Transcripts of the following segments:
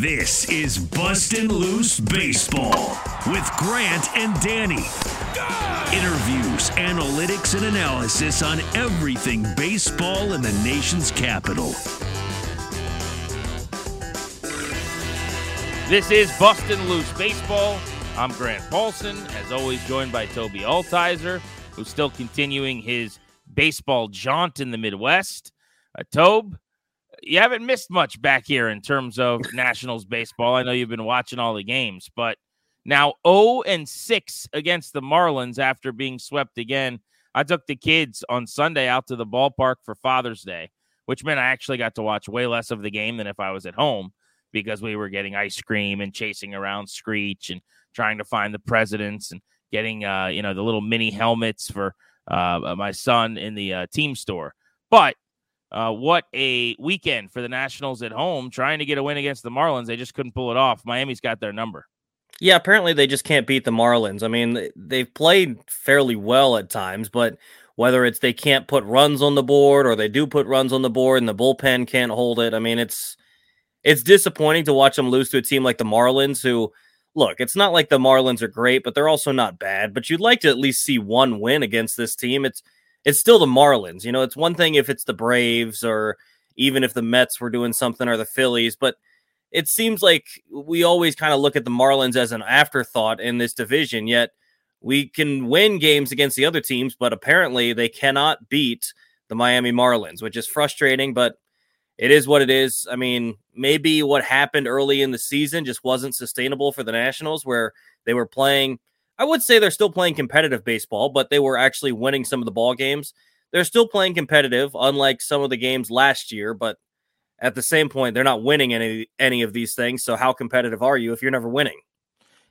This is Bustin' Loose Baseball with Grant and Danny. Interviews, analytics, and analysis on everything baseball in the nation's capital. This is Bustin' Loose Baseball. I'm Grant Paulson, as always, joined by Tobi Altizer, who's still continuing his baseball jaunt in the Midwest. Uh, Tobe, you haven't missed much back here in terms of Nationals baseball. I know you've been watching all the games, but now 0 and 6 against the Marlins after being swept again. I took the kids on Sunday out to the ballpark for Father's Day, which meant I actually got to watch way less of the game than if I was at home because we were getting ice cream and chasing around Screech and trying to find the presidents and getting uh, you know the little mini helmets for uh, my son in the uh, team store. But uh, what a weekend for the Nationals at home, trying to get a win against the Marlins. They just couldn't pull it off. Miami's got their number. Yeah, apparently they just can't beat the Marlins. I mean, they've played fairly well at times, but whether it's they can't put runs on the board or they do put runs on the board and the bullpen can't hold it, I mean, it's it's disappointing to watch them lose to a team like the Marlins who look, it's not like the Marlins are great, but they're also not bad, but you'd like to at least see one win against this team. It's it's still the Marlins. You know, it's one thing if it's the Braves or even if the Mets were doing something or the Phillies, but it seems like we always kind of look at the Marlins as an afterthought in this division, yet we can win games against the other teams, but apparently they cannot beat the Miami Marlins, which is frustrating, but it is what it is. I mean, maybe what happened early in the season just wasn't sustainable for the Nationals, where they were playing I would say they're still playing competitive baseball, but they were actually winning some of the ball games. They're still playing competitive, unlike some of the games last year, but at the same point, they're not winning any any of these things. So how competitive are you if you're never winning?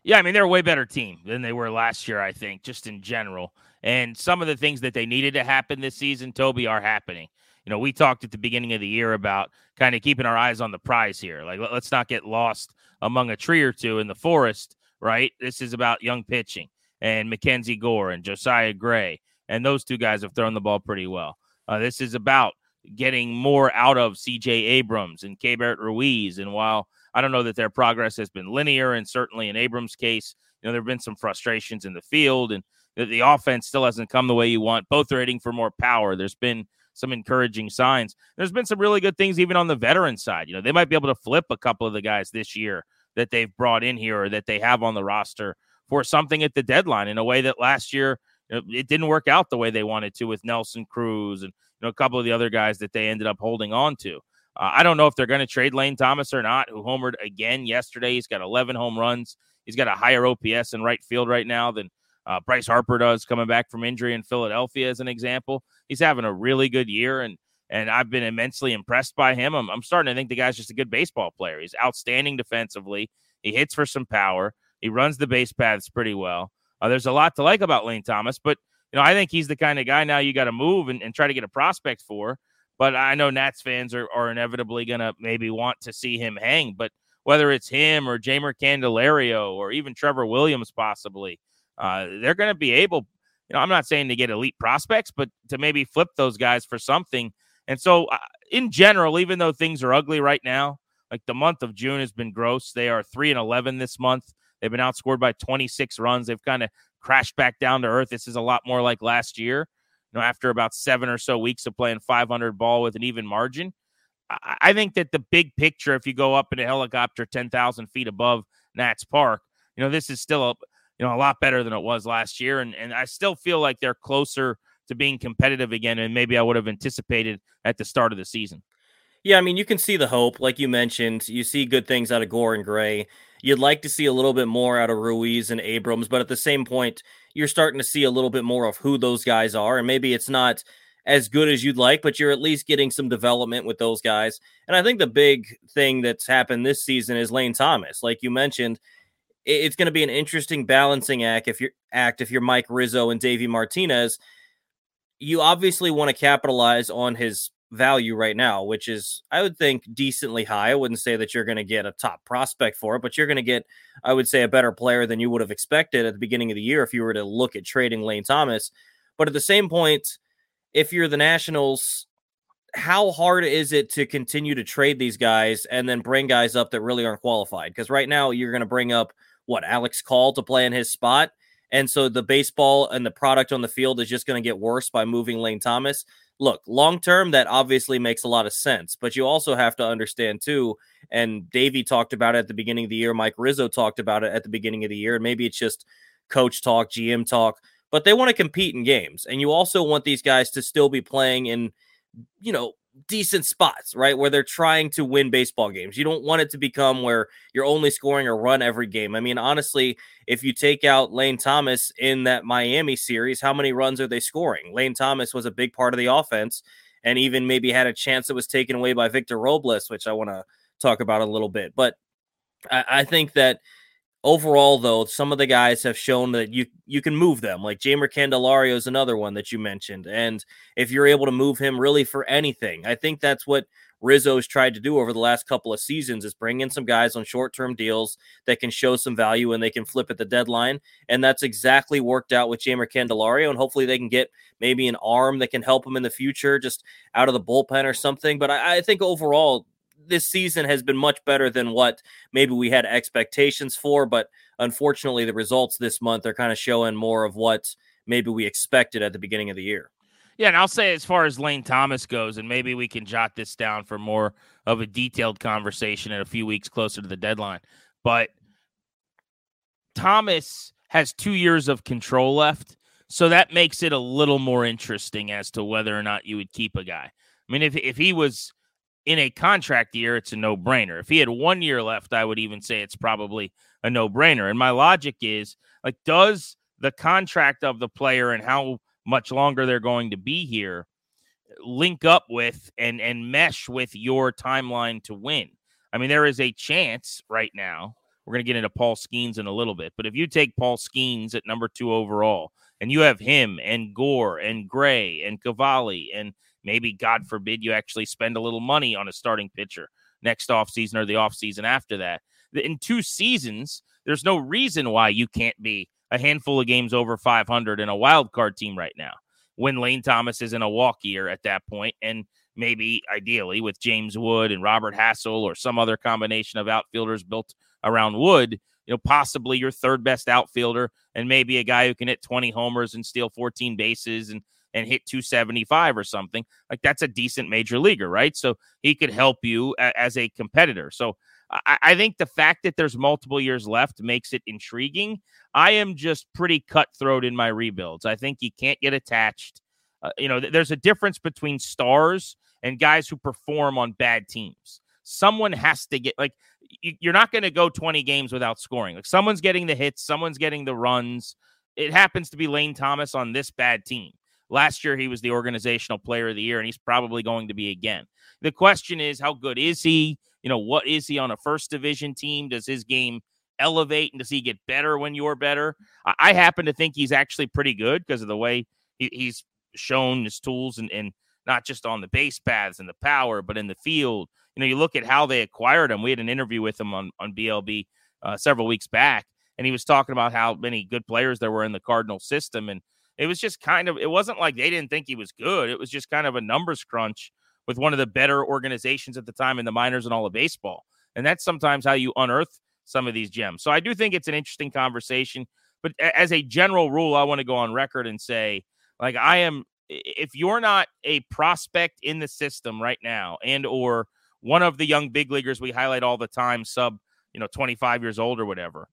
Yeah, I mean they're a way better team than they were last year, I think, just in general. And some of the things that they needed to happen this season, Tobi, are happening. You know, we talked at the beginning of the year about kind of keeping our eyes on the prize here. Like, let's not get lost among a tree or two in the forest right? This is about young pitching and MacKenzie Gore and Josiah Gray. And those two guys have thrown the ball pretty well. Uh, this is about getting more out of CJ Abrams and Keibert Ruiz. And while I don't know that their progress has been linear, and certainly in Abrams' case, you know, there have been some frustrations in the field and the, the offense still hasn't come the way you want. Both are hitting for more power. There's been some encouraging signs. There's been some really good things even on the veteran side. You know, they might be able to flip a couple of the guys this year that they've brought in here or that they have on the roster for something at the deadline in a way that last year it didn't work out the way they wanted to with Nelson Cruz and you know a couple of the other guys that they ended up holding on to. Uh, I don't know if they're going to trade Lane Thomas or not, who homered again yesterday. He's got 11 home runs. He's got a higher OPS in right field right now than uh, Bryce Harper does coming back from injury in Philadelphia, as an example. He's having a really good year, and and I've been immensely impressed by him. I'm, I'm starting to think the guy's just a good baseball player. He's outstanding defensively. He hits for some power. He runs the base paths pretty well. Uh, there's a lot to like about Lane Thomas, but you know I think he's the kind of guy now you got to move and, and try to get a prospect for. But I know Nats fans are, are inevitably going to maybe want to see him hang. But whether it's him or Jeimer Candelario or even Trevor Williams, possibly, uh, they're going to be able. You know, I'm not saying to get elite prospects, but to maybe flip those guys for something and so, uh, in general, even though things are ugly right now, like the month of June has been gross. They are 3 and 11 this month. They've been outscored by 26 runs. They've kind of crashed back down to earth. This is a lot more like last year, you know, after about seven or so weeks of playing 500 ball with an even margin. I, think that the big picture, if you go up in a helicopter 10,000 feet above Nats Park, you know, this is still a, you know, a lot better than it was last year. And, and I still feel like they're closer to being competitive again, and maybe I would have anticipated at the start of the season. Yeah, I mean, you can see the hope, like you mentioned. You see good things out of Gore and Gray. You'd like to see a little bit more out of Ruiz and Abrams, but at the same point, you're starting to see a little bit more of who those guys are. And maybe it's not as good as you'd like, but you're at least getting some development with those guys. And I think the big thing that's happened this season is Lane Thomas. Like you mentioned, it's going to be an interesting balancing act if you're act if you're Mike Rizzo and Davey Martinez you obviously want to capitalize on his value right now, which is, I would think, decently high. I wouldn't say that you're going to get a top prospect for it, but you're going to get, I would say, a better player than you would have expected at the beginning of the year if you were to look at trading Lane Thomas. But at the same point, if you're the Nationals, how hard is it to continue to trade these guys and then bring guys up that really aren't qualified? Because right now you're going to bring up what Alex Call to play in his spot. And so the baseball and the product on the field is just going to get worse by moving Lane Thomas. Look, long term, that obviously makes a lot of sense. But you also have to understand, too, and Davey talked about it at the beginning of the year. Mike Rizzo talked about it at the beginning of the year. And maybe it's just coach talk, GM talk, but they want to compete in games. And you also want these guys to still be playing in, you know, decent spots, right? Where they're trying to win baseball games. You don't want it to become where you're only scoring a run every game. I mean, honestly, if you take out Lane Thomas in that Miami series, how many runs are they scoring? Lane Thomas was a big part of the offense and even maybe had a chance that was taken away by Victor Robles, which I want to talk about a little bit. But I, I think that overall, though, some of the guys have shown that you you can move them. Like Jeimer Candelario is another one that you mentioned, and if you're able to move him really for anything, I think that's what Rizzo's tried to do over the last couple of seasons is bring in some guys on short-term deals that can show some value and they can flip at the deadline. And that's exactly worked out with Jeimer Candelario. And hopefully they can get maybe an arm that can help him in the future, just out of the bullpen or something. But I, I think overall, this season has been much better than what maybe we had expectations for. But unfortunately, the results this month are kind of showing more of what maybe we expected at the beginning of the year. Yeah, and I'll say as far as Lane Thomas goes, and maybe we can jot this down for more of a detailed conversation in a few weeks closer to the deadline. But Thomas has two years of control left. So that makes it a little more interesting as to whether or not you would keep a guy. I mean, if if he was in a contract year, it's a no brainer. If he had one year left, I would even say it's probably a no brainer. And my logic is like, does the contract of the player and how much longer they're going to be here link up with and and mesh with your timeline to win? I mean, there is a chance right now. We're going to get into Paul Skenes in a little bit, but if you take Paul Skenes at number two overall, and you have him and Gore and Gray and Cavalli and Maybe, God forbid, you actually spend a little money on a starting pitcher next offseason or the offseason after that. In two seasons, there's no reason why you can't be a handful of games over 500 in a wild card team right now when Lane Thomas is in a walk year at that point, and maybe ideally with James Wood and Robert Hassell or some other combination of outfielders built around Wood, you know, possibly your third best outfielder and maybe a guy who can hit 20 homers and steal 14 bases and and hit 275 or something, like that's a decent major leaguer, right? So he could help you a- as a competitor. So I-, I think the fact that there's multiple years left makes it intriguing. I am just pretty cutthroat in my rebuilds. I think you can't get attached. Uh, you know, th- there's a difference between stars and guys who perform on bad teams. Someone has to get like you're not going to go 20 games without scoring. Like someone's getting the hits, someone's getting the runs. It happens to be Lane Thomas on this bad team. Last year, he was the organizational player of the year, and he's probably going to be again. The question is, how good is he? You know, what is he on a first division team? Does his game elevate and does he get better when you're better? I, happen to think he's actually pretty good because of the way he, he's shown his tools and, and not just on the base paths and the power, but in the field. You know, you look at how they acquired him. We had an interview with him on, on BLB uh, several weeks back, and he was talking about how many good players there were in the Cardinal system. And it was just kind of, it wasn't like they didn't think he was good. It was just kind of a numbers crunch with one of the better organizations at the time in the minors and all of baseball. And that's sometimes how you unearth some of these gems. So I do think it's an interesting conversation. But as a general rule, I want to go on record and say, like, I am, if you're not a prospect in the system right now and or one of the young big leaguers we highlight all the time, sub, you know, 25 years old or whatever,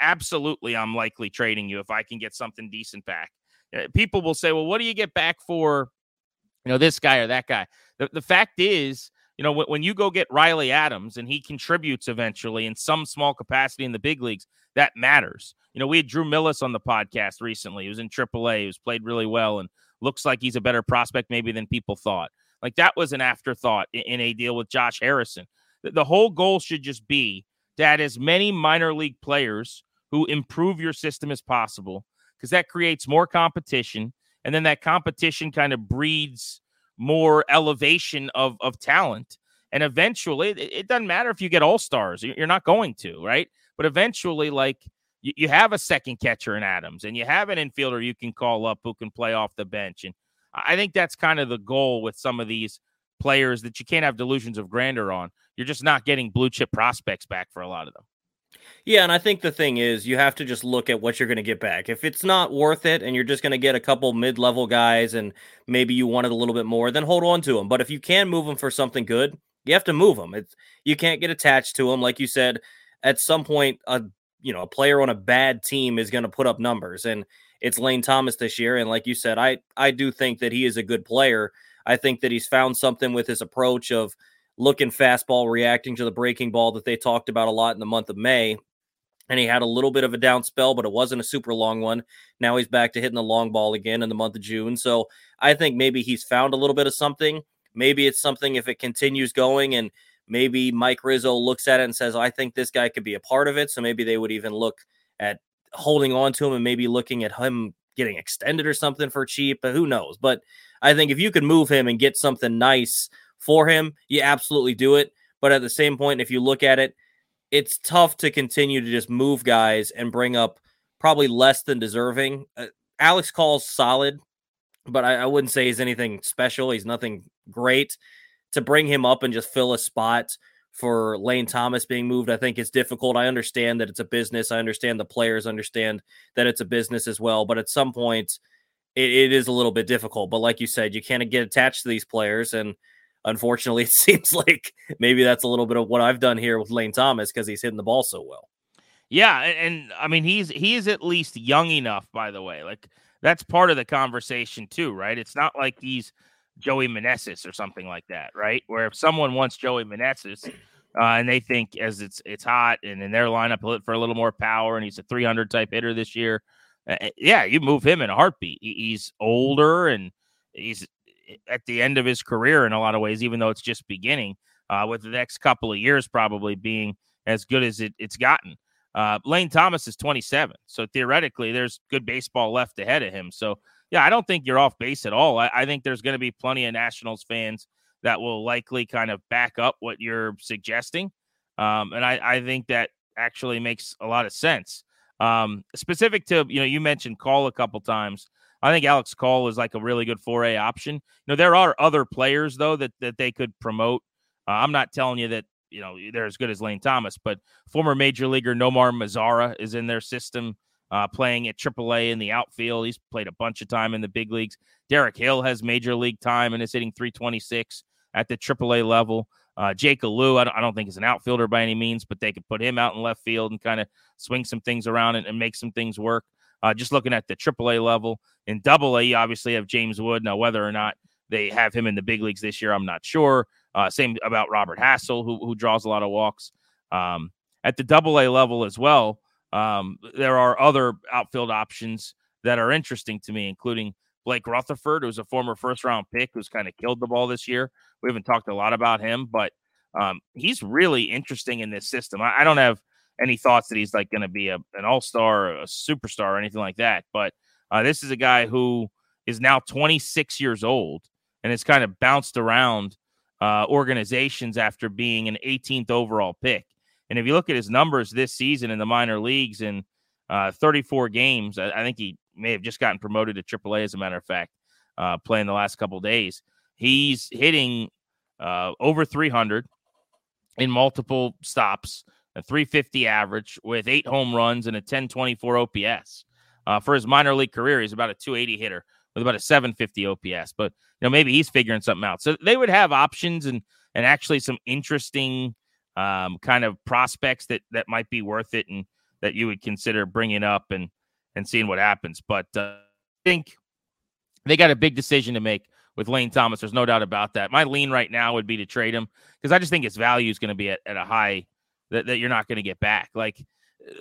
absolutely I'm likely trading you if I can get something decent back. Uh, people will say, well, what do you get back for, you know, this guy or that guy? The, the fact is, you know, when, you go get Riley Adams and he contributes eventually in some small capacity in the big leagues, that matters. You know, we had Drew Millas on the podcast recently. He was in AAA. He was played really well and looks like he's a better prospect maybe than people thought. Like that was an afterthought in, a deal with Josh Harrison. The, the whole goal should just be to add as many minor league players who improve your system as possible because that creates more competition. And then that competition kind of breeds more elevation of, of talent. And eventually, it, it doesn't matter if you get all stars, you're not going to, right? But eventually, like you, you have a second catcher in Adams and you have an infielder you can call up who can play off the bench. And I think that's kind of the goal with some of these players that you can't have delusions of grandeur on. You're just not getting blue chip prospects back for a lot of them. Yeah, and I think the thing is you have to just look at what you're going to get back. If it's not worth it and you're just going to get a couple mid-level guys and maybe you wanted a little bit more, then hold on to them. But if you can move them for something good, you have to move them. It's you can't get attached to them like you said. At some point a you know, a player on a bad team is going to put up numbers and it's Lane Thomas this year and like you said, I I do think that he is a good player. I think that he's found something with his approach of looking fastball, reacting to the breaking ball that they talked about a lot in the month of May and he had a little bit of a down spell, but it wasn't a super long one. Now he's back to hitting the long ball again in the month of June. So I think maybe he's found a little bit of something. Maybe it's something if it continues going and maybe Mike Rizzo looks at it and says, I think this guy could be a part of it. So maybe they would even look at holding on to him and maybe looking at him getting extended or something for cheap. But who knows? But I think if you could move him and get something nice for him, you absolutely do it. But at the same point, if you look at it, it's tough to continue to just move guys and bring up probably less than deserving. Uh, Alex Call's solid, but I, I, wouldn't say he's anything special. He's nothing great. To bring him up and just fill a spot for Lane Thomas being moved, I think is difficult. I understand that it's a business. I understand the players understand that it's a business as well. But at some point, it, it is a little bit difficult. But like you said, you can't get attached to these players and unfortunately, it seems like maybe that's a little bit of what I've done here with Lane Thomas because he's hitting the ball so well. Yeah, and, and I mean he's he is at least young enough. By the way, like that's part of the conversation too, right? It's not like he's Joey Meneses or something like that, right? Where if someone wants Joey Meneses uh, and they think as it's it's hot and in their lineup for a little more power and he's a 300 type hitter this year, uh, yeah, you move him in a heartbeat. He's older and he's at the end of his career in a lot of ways, even though it's just beginning, uh, with the next couple of years probably being as good as it, it's gotten. Uh, Lane Thomas is 27, so theoretically, there's good baseball left ahead of him. So, yeah, I don't think you're off base at all. I, I think there's going to be plenty of Nationals fans that will likely kind of back up what you're suggesting, um, and I, I think that actually makes a lot of sense. Um, specific to you know, you mentioned Call a couple times. I think Alex Call is like a really good 4A option. You know, there are other players though that that they could promote. Uh, I'm not telling you that you know they're as good as Lane Thomas, but former major leaguer Nomar Mazara is in their system, uh, playing at AAA in the outfield. He's played a bunch of time in the big leagues. Derek Hill has major league time and is hitting 326 at the AAA level. Uh, Jake Alu, I don't, I don't, think is an outfielder by any means, but they could put him out in left field and kind of swing some things around and, and make some things work. Uh, just looking at the AAA level in Double A, you obviously have James Wood. Now, whether or not they have him in the big leagues this year, I'm not sure. Uh, same about Robert Hassell, who who draws a lot of walks. Um, at the Double A level as well, um, there are other outfield options that are interesting to me, including Blake Rutherford, who's a former first round pick who's kind of killed the ball this year. We haven't talked a lot about him, but um, he's really interesting in this system. I, I don't have any thoughts that he's like going to be a, an all star, a superstar, or anything like that. But uh, this is a guy who is now 26 years old and has kind of bounced around uh, organizations after being an 18th overall pick. And if you look at his numbers this season in the minor leagues in uh, 34 games, I, I, think he may have just gotten promoted to AAA, as a matter of fact, uh, playing the last couple days. He's hitting uh, over 300 in multiple stops a 350 average with eight home runs and a 1024 OPS. Uh, for his minor league career, he's about a 280 hitter with about a 750 OPS. But you know, maybe he's figuring something out. So they would have options and and actually some interesting um, kind of prospects that that might be worth it and that you would consider bringing up and and seeing what happens. But uh, I think they got a big decision to make with Lane Thomas. There's no doubt about that. My lean right now would be to trade him because I just think his value is going to be at, at a high that, that you're not going to get back. Like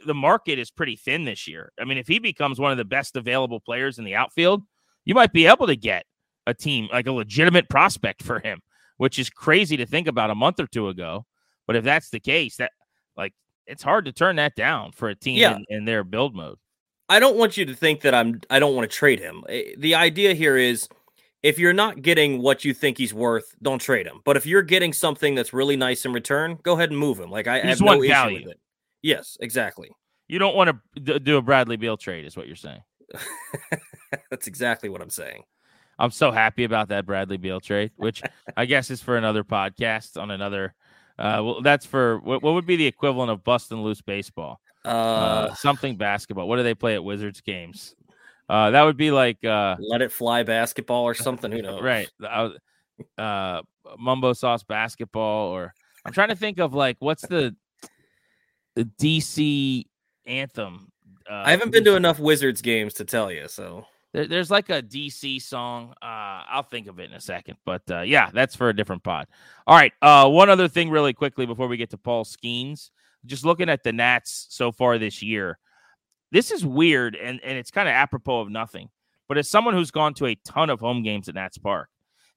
the market is pretty thin this year. I mean, if he becomes one of the best available players in the outfield, you might be able to get a team like a legitimate prospect for him, which is crazy to think about a month or two ago. But if that's the case, that like it's hard to turn that down for a team yeah. in, in their build mode. I don't want you to think that I'm I don't want to trade him. Eh, the idea here is if you're not getting what you think he's worth, don't trade him. But if you're getting something that's really nice in return, go ahead and move him. Like I, I have no issue value. with it. Yes, exactly. You don't want to do a Bradley Beal trade, is what you're saying. that's exactly what I'm saying. I'm so happy about that Bradley Beal trade, which I guess is for another podcast on another. Uh, well, that's for what, what would be the equivalent of busting loose baseball? Uh, Uh, something basketball. What do they play at Wizards games? Uh, that would be like uh, let it fly basketball or something. Who knows? right, I uh, mumbo sauce basketball, or I'm trying to think of like what's the the DC anthem. Uh, I haven't been to enough Wizards games to tell you. So There, there's like a DC song. Uh, I'll think of it in a second. But uh, yeah, that's for a different pod. All right. Uh, one other thing, really quickly, before we get to Paul Skenes. Just looking at the Nats so far this year, this is weird and, and it's kind of apropos of nothing. But as someone who's gone to a ton of home games at Nats Park,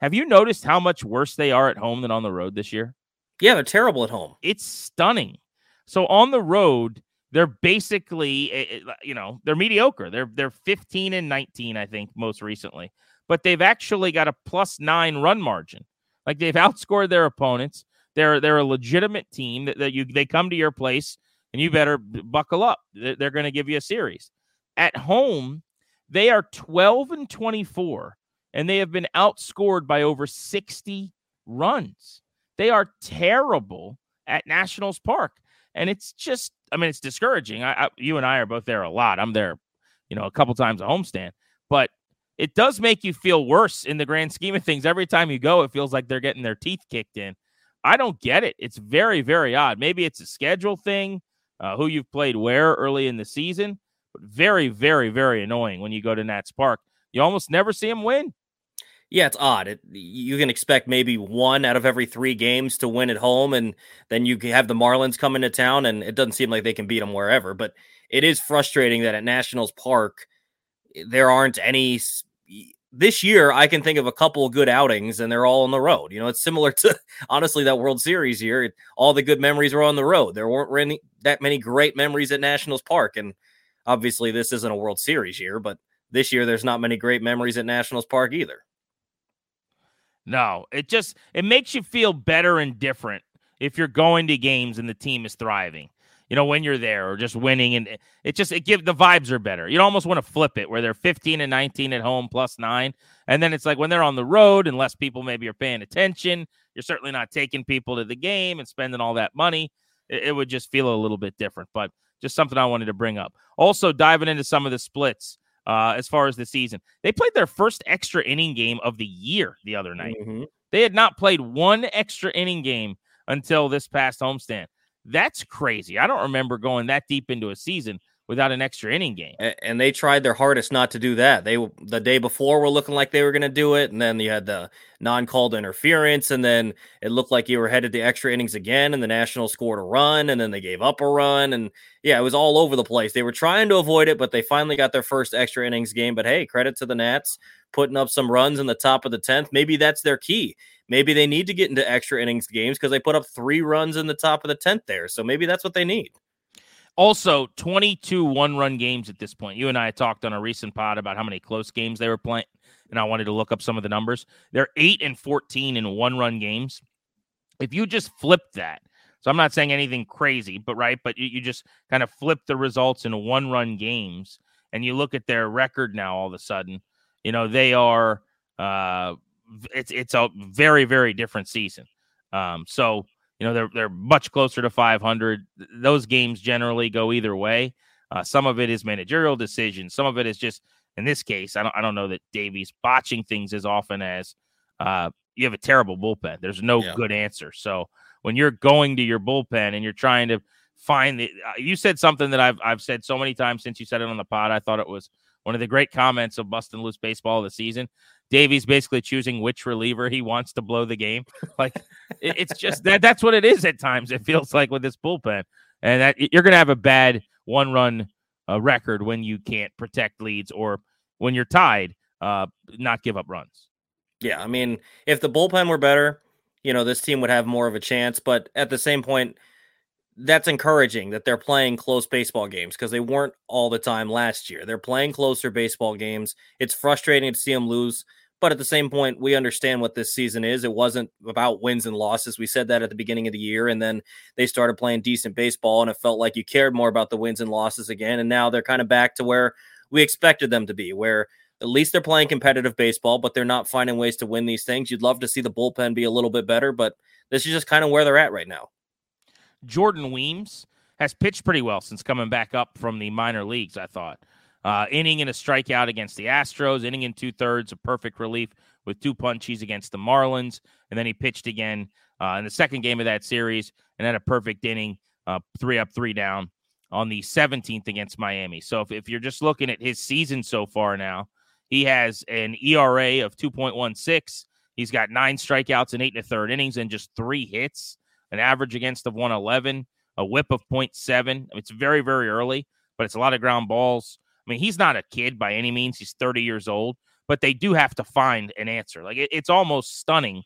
have you noticed how much worse they are at home than on the road this year? yeah, they're terrible at home. it's stunning. So on the road, they're basically, eh, eh, you know, they're mediocre. They're they're 15 and 19, I think, most recently. But they've actually got a plus nine run margin. Like they've outscored their opponents. They're they're a legitimate team that, that you they come to your place and you better buckle up. They're, going to give you a series. At home, they are 12 and 24, and they have been outscored by over 60 runs. They are terrible at Nationals Park. And it's just, I mean, it's discouraging. I, I, you and I are both there a lot. I'm there, you know, a couple times a homestand, but it does make you feel worse in the grand scheme of things. Every time you go, it feels like they're getting their teeth kicked in. I don't get it. It's very, very odd. Maybe it's a schedule thing, uh, who you've played where early in the season, but very, very, very annoying when you go to Nats Park. You almost never see them win. Yeah, it's odd. It, you can expect maybe one out of every three games to win at home, and then you have the Marlins come into town, and it doesn't seem like they can beat them wherever. But it is frustrating that at Nationals Park there aren't any. This year, I can think of a couple good outings, and they're all on the road. You know, it's similar to honestly that World Series year. All the good memories were on the road. There weren't really that many great memories at Nationals Park, and obviously this isn't a World Series year, but this year there's not many great memories at Nationals Park either. No, it just it makes you feel better and different if you're going to games and the team is thriving. You know, when you're there or just winning and it- just it give the vibes are better. You almost want to flip it where they're 15 and 19 at home plus 9 and then it's like when they're on the road and less people maybe are paying attention, you're certainly not taking people to the game and spending all that money. It, it would just feel a little bit different, but just something I wanted to bring up. Also diving into some of the splits uh, as far as the season. They played their first extra inning game of the year the other night. Mhm. They had not played one extra inning game until this past homestand. That's crazy. I don't remember going that deep into a season without an extra inning game. And they tried their hardest not to do that. They the day before were looking like they were going to do it, and then you had the non-called interference, and then it looked like you were headed to extra innings again, and the Nationals scored a run, and then they gave up a run, and yeah, it was all over the place. They were trying to avoid it, but they finally got their first extra innings game. But hey, credit to the Nats putting up some runs in the top of the tenth. Maybe that's their key. Maybe they need to get into extra innings games because they put up three runs in the top of the tenth there. So maybe that's what they need. Also, 22 one run games at this point. You and I talked on a recent pod about how many close games they were playing, and I wanted to look up some of the numbers. They're 8 and 14 in one run games. If you just flip that, so I'm not saying anything crazy, but right, but you, you just kind of flip the results in one run games and you look at their record now all of a sudden, you know, they are uh it's it's a very, very different season. Um, so you know they're they're much closer to 500. those games generally go either way uh, some of it is managerial decisions some of it is just in this case i don't, I don't know that Davey's botching things as often as uh, you have a terrible bullpen there's no Yeah. good answer so when you're going to your bullpen and you're trying to find the uh, you said something that I've, I've said so many times since you said it on the pod i thought it was one of the great comments of busting loose baseball of the season Davey's basically choosing which reliever he wants to blow the game like it- it's just that that's what it is at times. It feels like with this bullpen, and that you're going to have a bad one run uh, record when you can't protect leads or when you're tied, uh, not give up runs. Yeah, I mean, if the bullpen were better, you know, this team would have more of a chance. But at the same point, that's encouraging that they're playing close baseball games because they weren't all the time last year. They're playing closer baseball games. It's frustrating to see them lose. But at the same point, we understand what this season is. It wasn't about wins and losses. We said that at the beginning of the year, and then they started playing decent baseball, and it felt like you cared more about the wins and losses again. And now they're kind of back to where we expected them to be, where At least they're playing competitive baseball, but they're not finding ways to win these things. You'd love to see the bullpen be a little bit better, but this is just kind of where they're at right now. Jordan Weems has pitched pretty well since coming back up from the minor leagues, I thought. Uh, inning in a strikeout against the Astros, inning in two thirds, a perfect relief with two punchies against the Marlins. And then he pitched again uh, in the second game of that series and had a perfect inning, uh, three up, three down on the 17th against Miami. So if, if you're just looking at his season so far now, he has an ERA of 2.16. He's got nine strikeouts in eight and a third innings and just three hits, an average against of 111, a whip of 0.7. It's very, very early, but it's a lot of ground balls. I mean, he's not a kid by any means. He's 30 years old, but they do have to find an answer. Like it, it's almost stunning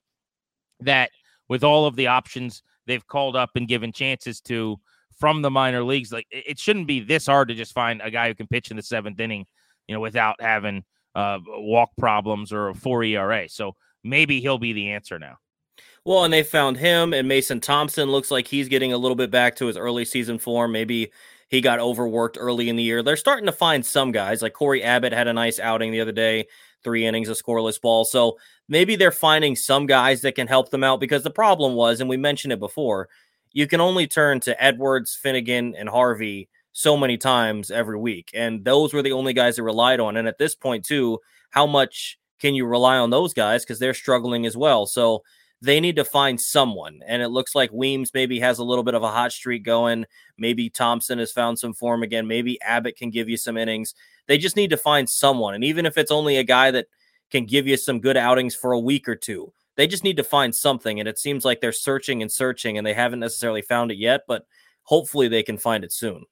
that with all of the options they've called up and given chances to from the minor leagues, like it, it shouldn't be this hard to just find a guy who can pitch in the seventh inning, you know, without having uh, walk problems or a four ERA. So maybe he'll be the answer now. Well, and they found him and Mason Thompson looks like he's getting a little bit back to his early season form. Maybe he got overworked early in the year. They're starting to find some guys like Cory Abbott had a nice outing the other day, three innings of scoreless ball. So maybe they're finding some guys that can help them out because the problem was, and we mentioned it before, you can only turn to Edwards, Finnegan, and Harvey so many times every week. And those were the only guys that relied on. And at this point, too, how much can you rely on those guys? Because they're struggling as well. So they need to find someone. And it looks like Weems maybe has a little bit of a hot streak going. Maybe Thompson has found some form again. Maybe Abbott can give you some innings. They just need to find someone. And even if it's only a guy that can give you some good outings for a week or two, they just need to find something. And it seems like they're searching and searching and they haven't necessarily found it yet, but hopefully they can find it soon.